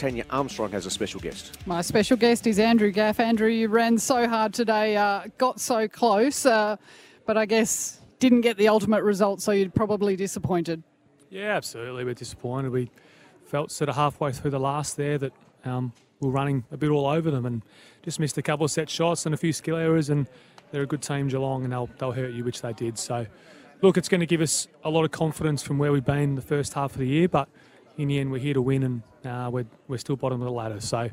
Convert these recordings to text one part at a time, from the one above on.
Tanya Armstrong has a special guest. My special guest is Andrew Gaff. Andrew, you ran so hard today, uh, got so close, uh, but I guess didn't get the ultimate result, so you're probably disappointed. Yeah, absolutely. We're disappointed. We felt sort of halfway through the last there that um, we are running a bit all over them and just missed a couple of set shots and a few skill errors. And they're a good team, Geelong, and they'll, they'll hurt you, which they did. So, look, it's going to give us a lot of confidence from where we've been the first half of the year, but in the end, we're here to win and uh, we're, we're still bottom of the ladder. So,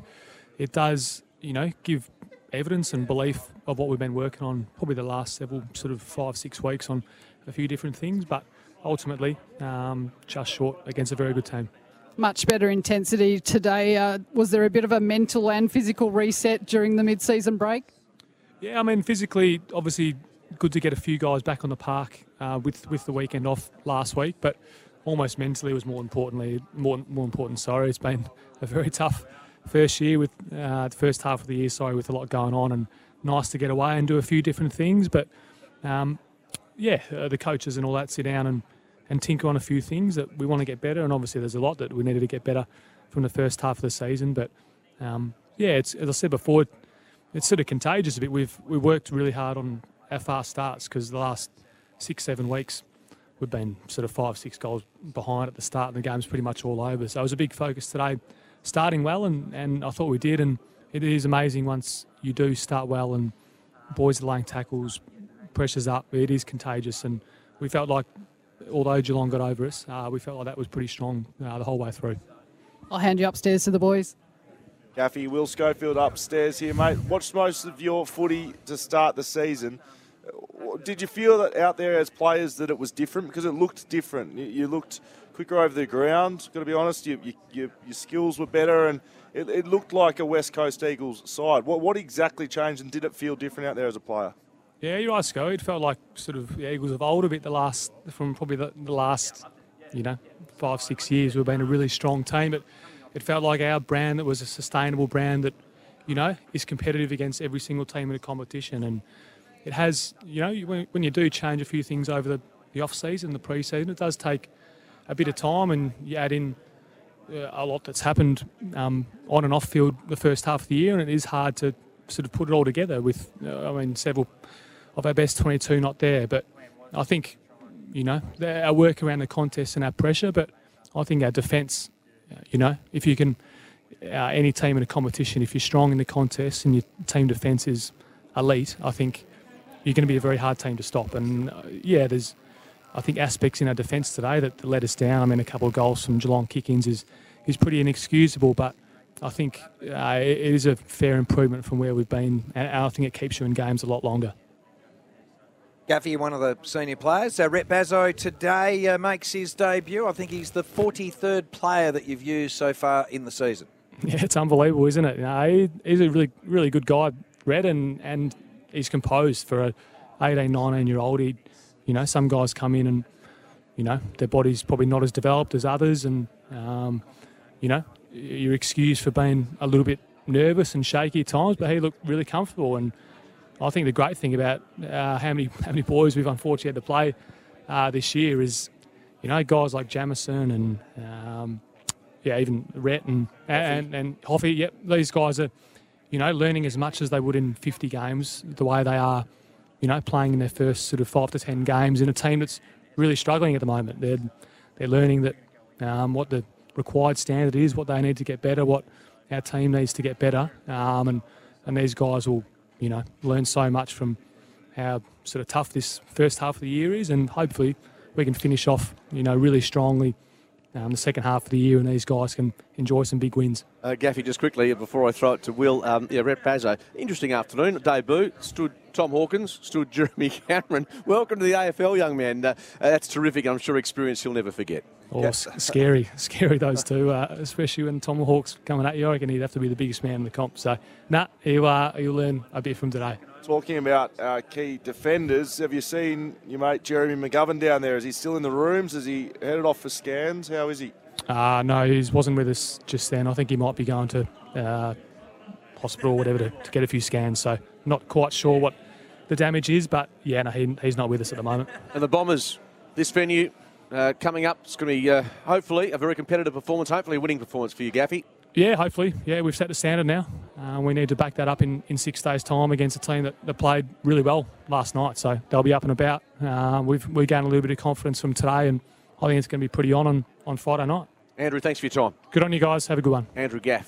it does, you know, give evidence and belief of what we've been working on probably the last several sort of five, six weeks on a few different things, but ultimately um, just short against a very good team. Much better intensity today. Uh, was there a bit of a mental and physical reset during the mid season break? Yeah, I mean, physically, obviously, good to get a few guys back on the park uh, with with the weekend off last week, but almost mentally was more importantly more more important. Sorry, it's been a very tough first year with uh, the first half of the year. Sorry, with a lot going on, and nice to get away and do a few different things. But um, yeah, uh, the coaches and all that sit down and and tinker on a few things that we want to get better. And obviously, there's a lot that we needed to get better from the first half of the season. But um, yeah, it's as I said before it's sort of contagious a bit. We've we worked really hard on our fast starts because the last six seven weeks we've been sort of five six goals behind at the start, and the game's pretty much all over. So it was a big focus today, starting well, and, and I thought we did. And it is amazing once you do start well, and boys are laying tackles, pressure's up. It is contagious, and we felt like although Geelong got over us, uh, we felt like that was pretty strong uh, the whole way through. I'll hand you upstairs to the boys. Gaffy, Will Schofield upstairs here, mate. Watched most of your footy to start the season. Did you feel that out there as players that it was different? Because it looked different. You looked quicker over the ground. Got to be honest, you, you, your, your skills were better, and it, it, looked like a West Coast Eagles side. What, what exactly changed, and did it feel different out there as a player? Yeah, you're right, Sco. It felt like sort of the Eagles have old a bit the last from probably the, the last, you know, five six years. We've been a really strong team, but it felt like our brand that was a sustainable brand that, you know, is competitive against every single team in a competition. And it has, you know, when, when you do change a few things over the, the off season, the pre season, it does take a bit of time, and you add in uh, a lot that's happened um, on and off field the first half of the year, and it is hard to sort of put it all together with, uh, I mean, several of our best 22 not there. But I think, you know, our work around the contest and our pressure, but I think our defence you know, if you can, uh, any team in a competition, if you're strong in the contest and your team defence is elite, I think you're going to be a very hard team to stop. And uh, yeah, there's, I think, aspects in our defence today that let us down. I mean, a couple of goals from Geelong kick-ins is is pretty inexcusable, but I think uh, it is a fair improvement from where we've been, and I think it keeps you in games a lot longer. Gaffy, one of the senior players. Uh, Rhett Bazzo today uh, makes his debut. I think he's the 43rd player that you've used so far in the season. Yeah, it's unbelievable, isn't it? You know, he's a really, really good guy, Rhett, and, and he's composed for a 18, 19 year old. He, you know, some guys come in and, you know, their body's probably not as developed as others, and, um, you know, you're excused for being a little bit nervous and shaky at times, but he looked really comfortable and I think the great thing about uh, how many how many boys we've unfortunately had to play uh, this year is, you know, guys like Jamieson and um, yeah, even Rhett and and and Hoffy. Yep, these guys are, you know, learning as much as they would in 50 games. The way they are, you know, playing in their first sort of five to 10 games in a team that's really struggling at the moment. They're they're learning that um, what the required standard is, what they need to get better, what our team needs to get better, um, and and these guys will you know, learn so much from how sort of tough this first half of the year is, and hopefully we can finish off, you know, really strongly um, the second half of the year, and these guys can enjoy some big wins. Uh, Gaffy, just quickly before I throw it to Will, um, yeah, Rhett Bazzo, interesting afternoon debut. Stood Tom Hawkins, stood Jeremy Cameron. Welcome to the AFL, young man. Uh, that's terrific. I'm sure experience he'll never forget. Oh, yeah. scary, scary those two, uh, especially when Tom Hawk's coming at you. I reckon he'd have to be the biggest man in the comp. So, nah, you'll uh, he'll learn a bit from today. Talking about uh, key defenders, have you seen your mate Jeremy McGovern down there? Is he still in the rooms? Is he headed off for scans? How is he? Uh, no, he wasn't with us just then. I think he might be going to uh, hospital or whatever to, to, get a few scans. So, not quite sure what the damage is, but yeah, no, he, he's not with us at the moment. And the Bombers, this venue, uh, coming up. It's going to be uh, hopefully a very competitive performance, hopefully a winning performance for you, Gaffy. Yeah, hopefully. Yeah, we've set the standard now. Uh, we need to back that up in, in six days' time against a team that, that played really well last night. So they'll be up and about. Uh, we've we gained a little bit of confidence from today, and I think it's going to be pretty on on, on Friday night. Andrew, thanks for your time. Good on you guys. Have a good one. Andrew Gaff.